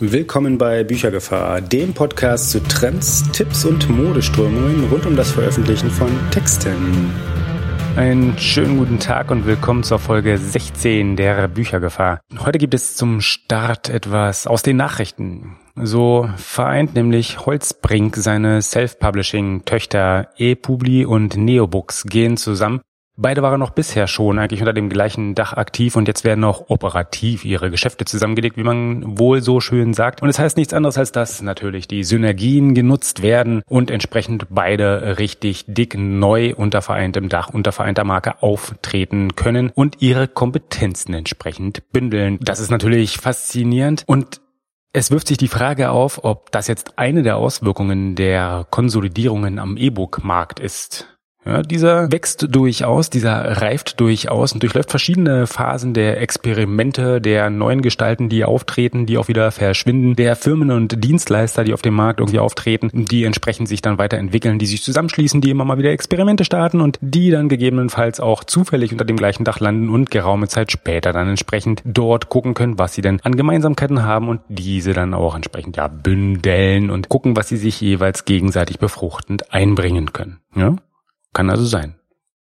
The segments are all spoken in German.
Willkommen bei Büchergefahr, dem Podcast zu Trends, Tipps und Modeströmungen rund um das Veröffentlichen von Texten. Einen schönen guten Tag und willkommen zur Folge 16 der Büchergefahr. Heute gibt es zum Start etwas aus den Nachrichten. So vereint nämlich Holzbrink seine Self-Publishing-Töchter ePubli und Neobooks gehen zusammen Beide waren noch bisher schon eigentlich unter dem gleichen Dach aktiv und jetzt werden auch operativ ihre Geschäfte zusammengelegt, wie man wohl so schön sagt. Und es das heißt nichts anderes als, dass natürlich die Synergien genutzt werden und entsprechend beide richtig dick neu unter vereintem Dach, unter vereinter Marke auftreten können und ihre Kompetenzen entsprechend bündeln. Das ist natürlich faszinierend und es wirft sich die Frage auf, ob das jetzt eine der Auswirkungen der Konsolidierungen am E-Book-Markt ist. Ja, dieser wächst durchaus, dieser reift durchaus und durchläuft verschiedene Phasen der Experimente, der neuen Gestalten, die auftreten, die auch wieder verschwinden, der Firmen und Dienstleister, die auf dem Markt irgendwie auftreten, die entsprechend sich dann weiterentwickeln, die sich zusammenschließen, die immer mal wieder Experimente starten und die dann gegebenenfalls auch zufällig unter dem gleichen Dach landen und geraume Zeit später dann entsprechend dort gucken können, was sie denn an Gemeinsamkeiten haben und diese dann auch entsprechend ja bündeln und gucken, was sie sich jeweils gegenseitig befruchtend einbringen können. Ja? Kann also sein.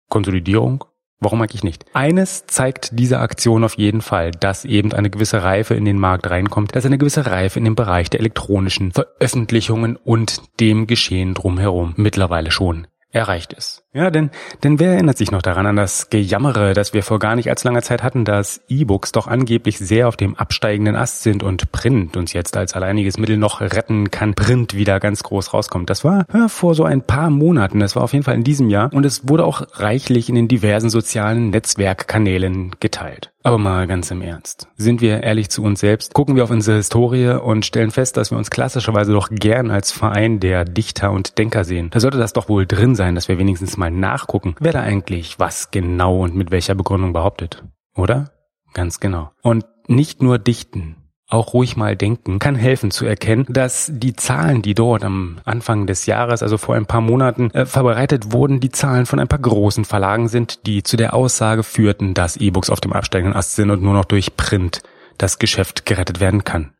Konsolidierung? Warum eigentlich nicht? Eines zeigt diese Aktion auf jeden Fall, dass eben eine gewisse Reife in den Markt reinkommt, dass eine gewisse Reife in dem Bereich der elektronischen Veröffentlichungen und dem Geschehen drumherum mittlerweile schon erreicht ist. Ja, denn, denn wer erinnert sich noch daran an das Gejammere, das wir vor gar nicht allzu langer Zeit hatten, dass E-Books doch angeblich sehr auf dem absteigenden Ast sind und Print uns jetzt als alleiniges Mittel noch retten kann, Print wieder ganz groß rauskommt. Das war ja, vor so ein paar Monaten, das war auf jeden Fall in diesem Jahr und es wurde auch reichlich in den diversen sozialen Netzwerkkanälen geteilt. Aber mal ganz im Ernst. Sind wir ehrlich zu uns selbst, gucken wir auf unsere Historie und stellen fest, dass wir uns klassischerweise doch gern als Verein der Dichter und Denker sehen. Da sollte das doch wohl drin sein, dass wir wenigstens mal nachgucken, wer da eigentlich was genau und mit welcher Begründung behauptet. Oder? Ganz genau. Und nicht nur dichten, auch ruhig mal denken, kann helfen zu erkennen, dass die Zahlen, die dort am Anfang des Jahres, also vor ein paar Monaten, äh, verbreitet wurden, die Zahlen von ein paar großen Verlagen sind, die zu der Aussage führten, dass E-Books auf dem absteigenden Ast sind und nur noch durch Print das Geschäft gerettet werden kann.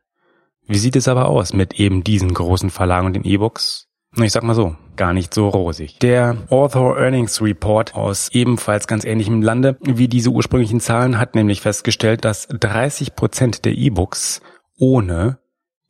Wie sieht es aber aus mit eben diesen großen Verlagen und den E-Books? Ich sag mal so, gar nicht so rosig. Der Author Earnings Report aus ebenfalls ganz ähnlichem Lande wie diese ursprünglichen Zahlen hat nämlich festgestellt, dass 30 Prozent der E-Books ohne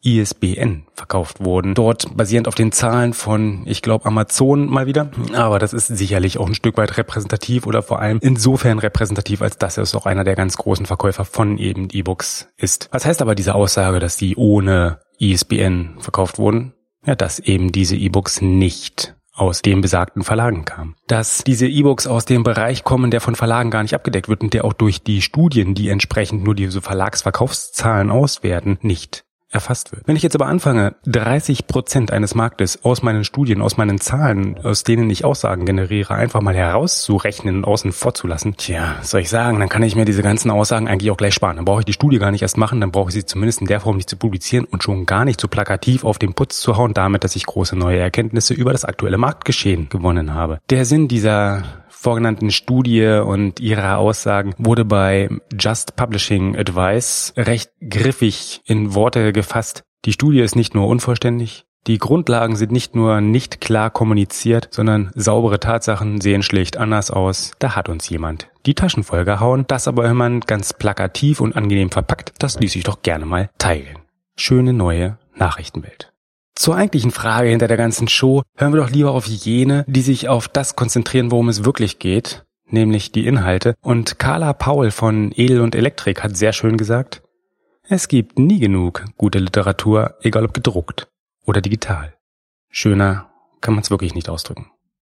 ISBN verkauft wurden. Dort basierend auf den Zahlen von, ich glaube, Amazon mal wieder. Aber das ist sicherlich auch ein Stück weit repräsentativ oder vor allem insofern repräsentativ, als dass es auch einer der ganz großen Verkäufer von eben E-Books ist. Was heißt aber diese Aussage, dass die ohne ISBN verkauft wurden? Ja, dass eben diese E-Books nicht aus den besagten Verlagen kamen. Dass diese E-Books aus dem Bereich kommen, der von Verlagen gar nicht abgedeckt wird und der auch durch die Studien, die entsprechend nur diese Verlagsverkaufszahlen auswerten, nicht erfasst wird. Wenn ich jetzt aber anfange, 30 Prozent eines Marktes aus meinen Studien, aus meinen Zahlen, aus denen ich Aussagen generiere, einfach mal herauszurechnen und außen vorzulassen, tja, soll ich sagen, dann kann ich mir diese ganzen Aussagen eigentlich auch gleich sparen. Dann brauche ich die Studie gar nicht erst machen, dann brauche ich sie zumindest in der Form nicht zu publizieren und schon gar nicht zu plakativ auf den Putz zu hauen, damit, dass ich große neue Erkenntnisse über das aktuelle Marktgeschehen gewonnen habe. Der Sinn dieser vorgenannten Studie und ihrer Aussagen wurde bei Just Publishing Advice recht griffig in Worte gefasst. Die Studie ist nicht nur unvollständig, die Grundlagen sind nicht nur nicht klar kommuniziert, sondern saubere Tatsachen sehen schlicht anders aus. Da hat uns jemand die Taschen vollgehauen, das aber immer ganz plakativ und angenehm verpackt, das ließ sich doch gerne mal teilen. Schöne neue Nachrichtenwelt. Zur eigentlichen Frage hinter der ganzen Show hören wir doch lieber auf jene, die sich auf das konzentrieren, worum es wirklich geht, nämlich die Inhalte. Und Carla Paul von Edel und Elektrik hat sehr schön gesagt, es gibt nie genug gute Literatur, egal ob gedruckt oder digital. Schöner kann man es wirklich nicht ausdrücken.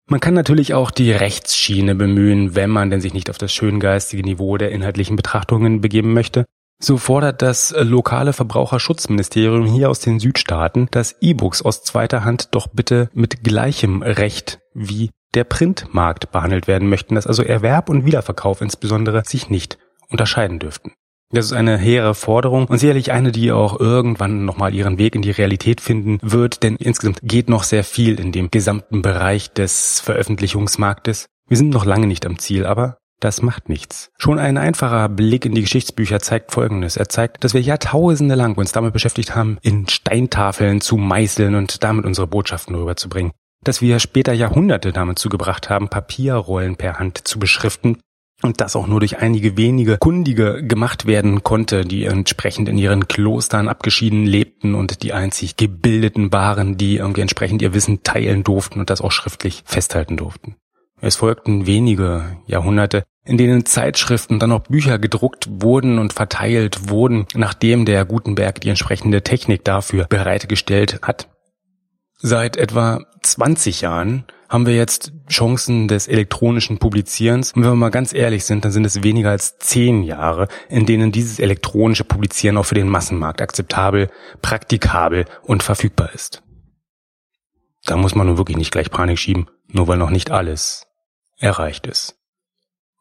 Man kann natürlich auch die Rechtsschiene bemühen, wenn man denn sich nicht auf das schöngeistige Niveau der inhaltlichen Betrachtungen begeben möchte. So fordert das äh, lokale Verbraucherschutzministerium hier aus den Südstaaten, dass E-Books aus zweiter Hand doch bitte mit gleichem Recht wie der Printmarkt behandelt werden möchten, dass also Erwerb und Wiederverkauf insbesondere sich nicht unterscheiden dürften. Das ist eine hehre Forderung und sicherlich eine, die auch irgendwann nochmal ihren Weg in die Realität finden wird, denn insgesamt geht noch sehr viel in dem gesamten Bereich des Veröffentlichungsmarktes. Wir sind noch lange nicht am Ziel, aber Das macht nichts. Schon ein einfacher Blick in die Geschichtsbücher zeigt Folgendes. Er zeigt, dass wir Jahrtausende lang uns damit beschäftigt haben, in Steintafeln zu meißeln und damit unsere Botschaften rüberzubringen. Dass wir später Jahrhunderte damit zugebracht haben, Papierrollen per Hand zu beschriften und das auch nur durch einige wenige Kundige gemacht werden konnte, die entsprechend in ihren Klostern abgeschieden lebten und die einzig Gebildeten waren, die irgendwie entsprechend ihr Wissen teilen durften und das auch schriftlich festhalten durften. Es folgten wenige Jahrhunderte, in denen Zeitschriften dann auch Bücher gedruckt wurden und verteilt wurden, nachdem der Gutenberg die entsprechende Technik dafür bereitgestellt hat. Seit etwa 20 Jahren haben wir jetzt Chancen des elektronischen Publizierens. Und wenn wir mal ganz ehrlich sind, dann sind es weniger als 10 Jahre, in denen dieses elektronische Publizieren auch für den Massenmarkt akzeptabel, praktikabel und verfügbar ist. Da muss man nun wirklich nicht gleich Panik schieben, nur weil noch nicht alles erreicht ist.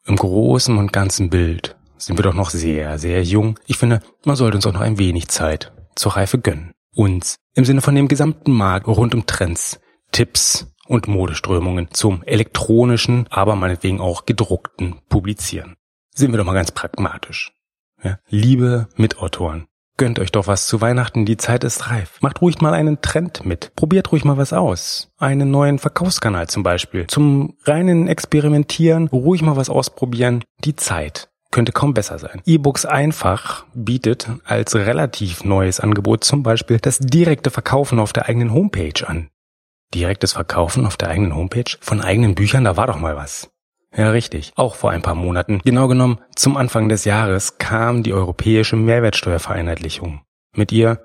Im großen und ganzen Bild sind wir doch noch sehr, sehr jung. Ich finde, man sollte uns auch noch ein wenig Zeit zur Reife gönnen. Uns im Sinne von dem gesamten Markt rund um Trends, Tipps und Modeströmungen zum elektronischen, aber meinetwegen auch gedruckten Publizieren. Sind wir doch mal ganz pragmatisch. Ja? Liebe Mitautoren, Gönnt euch doch was zu Weihnachten, die Zeit ist reif. Macht ruhig mal einen Trend mit. Probiert ruhig mal was aus. Einen neuen Verkaufskanal zum Beispiel. Zum reinen Experimentieren, ruhig mal was ausprobieren. Die Zeit könnte kaum besser sein. E-Books einfach bietet als relativ neues Angebot zum Beispiel das direkte Verkaufen auf der eigenen Homepage an. Direktes Verkaufen auf der eigenen Homepage von eigenen Büchern, da war doch mal was. Ja, richtig. Auch vor ein paar Monaten. Genau genommen, zum Anfang des Jahres kam die europäische Mehrwertsteuervereinheitlichung. Mit ihr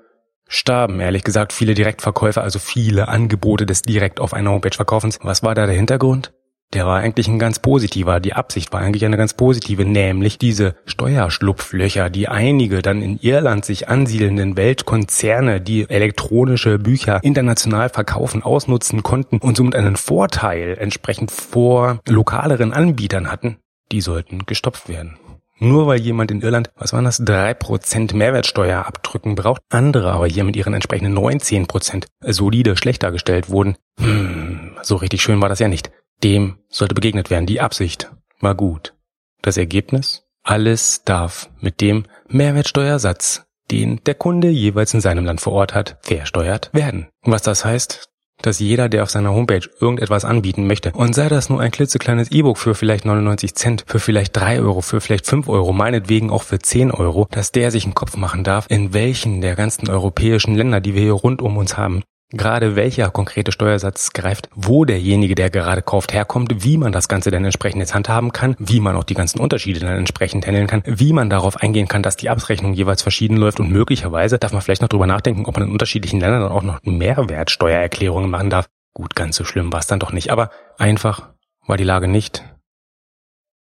starben, ehrlich gesagt, viele Direktverkäufer, also viele Angebote des direkt auf einer Homepage Verkaufens. Was war da der Hintergrund? Der war eigentlich ein ganz positiver. Die Absicht war eigentlich eine ganz positive, nämlich diese Steuerschlupflöcher, die einige dann in Irland sich ansiedelnden Weltkonzerne, die elektronische Bücher international verkaufen, ausnutzen konnten und somit einen Vorteil entsprechend vor lokaleren Anbietern hatten, die sollten gestopft werden. Nur weil jemand in Irland, was waren das, drei Prozent Mehrwertsteuer abdrücken braucht, andere aber hier mit ihren entsprechenden 19% solide schlecht dargestellt wurden. Hm, so richtig schön war das ja nicht. Dem sollte begegnet werden. Die Absicht war gut. Das Ergebnis? Alles darf mit dem Mehrwertsteuersatz, den der Kunde jeweils in seinem Land vor Ort hat, versteuert werden. Was das heißt? dass jeder, der auf seiner Homepage irgendetwas anbieten möchte, und sei das nur ein klitzekleines E-Book für vielleicht 99 Cent, für vielleicht 3 Euro, für vielleicht 5 Euro, meinetwegen auch für 10 Euro, dass der sich einen Kopf machen darf, in welchen der ganzen europäischen Länder, die wir hier rund um uns haben, gerade welcher konkrete Steuersatz greift, wo derjenige, der gerade kauft, herkommt, wie man das Ganze dann entsprechend jetzt handhaben kann, wie man auch die ganzen Unterschiede dann entsprechend handeln kann, wie man darauf eingehen kann, dass die Abrechnung jeweils verschieden läuft und möglicherweise darf man vielleicht noch drüber nachdenken, ob man in unterschiedlichen Ländern dann auch noch Mehrwertsteuererklärungen machen darf. Gut, ganz so schlimm war es dann doch nicht, aber einfach war die Lage nicht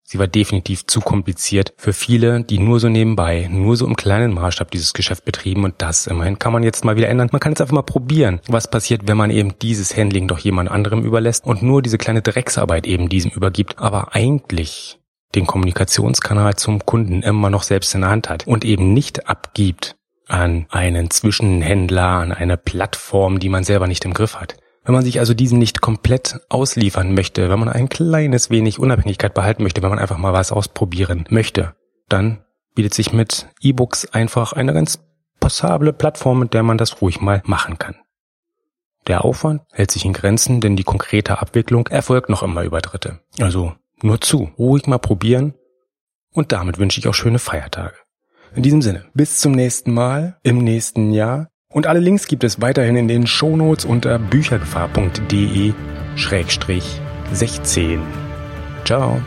Sie war definitiv zu kompliziert für viele, die nur so nebenbei, nur so im kleinen Maßstab dieses Geschäft betrieben und das immerhin kann man jetzt mal wieder ändern. Man kann jetzt einfach mal probieren, was passiert, wenn man eben dieses Handling doch jemand anderem überlässt und nur diese kleine Drecksarbeit eben diesem übergibt, aber eigentlich den Kommunikationskanal zum Kunden immer noch selbst in der Hand hat und eben nicht abgibt an einen Zwischenhändler, an eine Plattform, die man selber nicht im Griff hat. Wenn man sich also diesen nicht komplett ausliefern möchte, wenn man ein kleines wenig Unabhängigkeit behalten möchte, wenn man einfach mal was ausprobieren möchte, dann bietet sich mit E-Books einfach eine ganz passable Plattform, mit der man das ruhig mal machen kann. Der Aufwand hält sich in Grenzen, denn die konkrete Abwicklung erfolgt noch immer über Dritte. Also nur zu, ruhig mal probieren und damit wünsche ich auch schöne Feiertage. In diesem Sinne, bis zum nächsten Mal im nächsten Jahr. Und alle Links gibt es weiterhin in den Shownotes unter büchergefahr.de-16. Ciao.